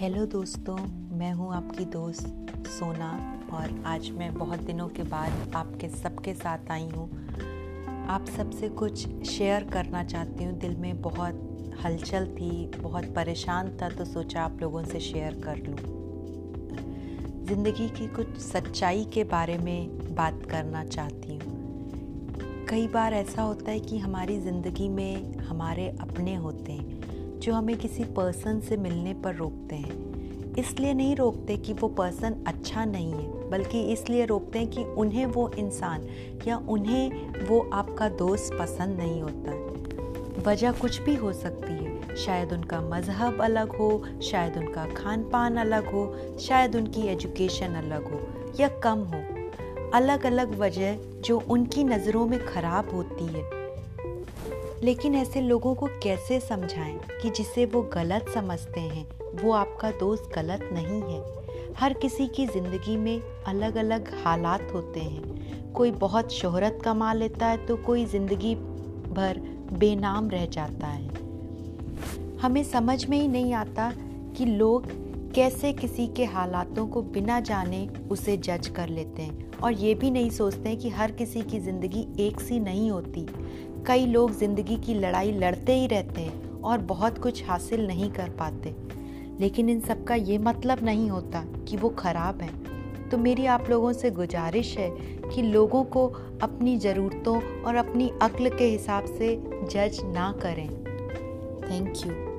दोस्तों, मैं हूँ आपकी दोस्त सोना और आज मैं बहुत दिनों के बाद आपके सबके साथ आई हूँ। आप सबसे कुछ शेयर करना चाहती हूँ। दिल में बहुत हलचल थी, बहुत परेशान था तो सोचा आप लोगों से शेयर कर लूँ। ज़िंदगी की कुछ सच्चाई के बारे में बात करना चाहती हूँ। कई बार ऐसा होता है कि हमारी ज़िंदगी में हमारे अपने होते हैं। जो हमें किसी पर्सन से मिलने पर रोकते हैं। इसलिए नहीं रोकते कि वो पर्सन अच्छा नहीं है, बल्कि इसलिए रोकते हैं कि उन्हें वो इंसान या उन्हें वो आपका दोस्त पसंद नहीं होता। वजह कुछ भी हो सकती है। शायद उनका मज़हब अलग हो, शायद उनका खान पान अलग हो, शायद उनकी एजुकेशन अलग हो या कम हो। अलग अलग वजह जो उनकी नज़रों में ख़राब होती है लेकिन ऐसे लोगों को कैसे समझाएँ कि जिसे वो गलत समझते हैं, वो आपका दोस्त गलत नहीं है? हर किसी की ज़िंदगी में अलग अलग हालात होते हैं। कोई बहुत शोहरत कमा लेता है तो कोई ज़िंदगी भर बेनाम रह जाता है। हमें समझ में ही नहीं आता कि लोग कैसे किसी के हालातों को बिना जाने उसे जज कर लेते हैं। और ये भी नहीं सोचते हैं कि हर किसी की ज़िंदगी एक सी नहीं होती। कई लोग ज़िंदगी की लड़ाई लड़ते ही रहते हैं और बहुत कुछ हासिल नहीं कर पाते। लेकिन इन सब का ये मतलब नहीं होता कि वो ख़राब हैं। तो मेरी आप लोगों से गुजारिश है कि लोगों को अपनी ज़रूरतों और अपनी अक्ल के हिसाब से जज ना करें। Thank you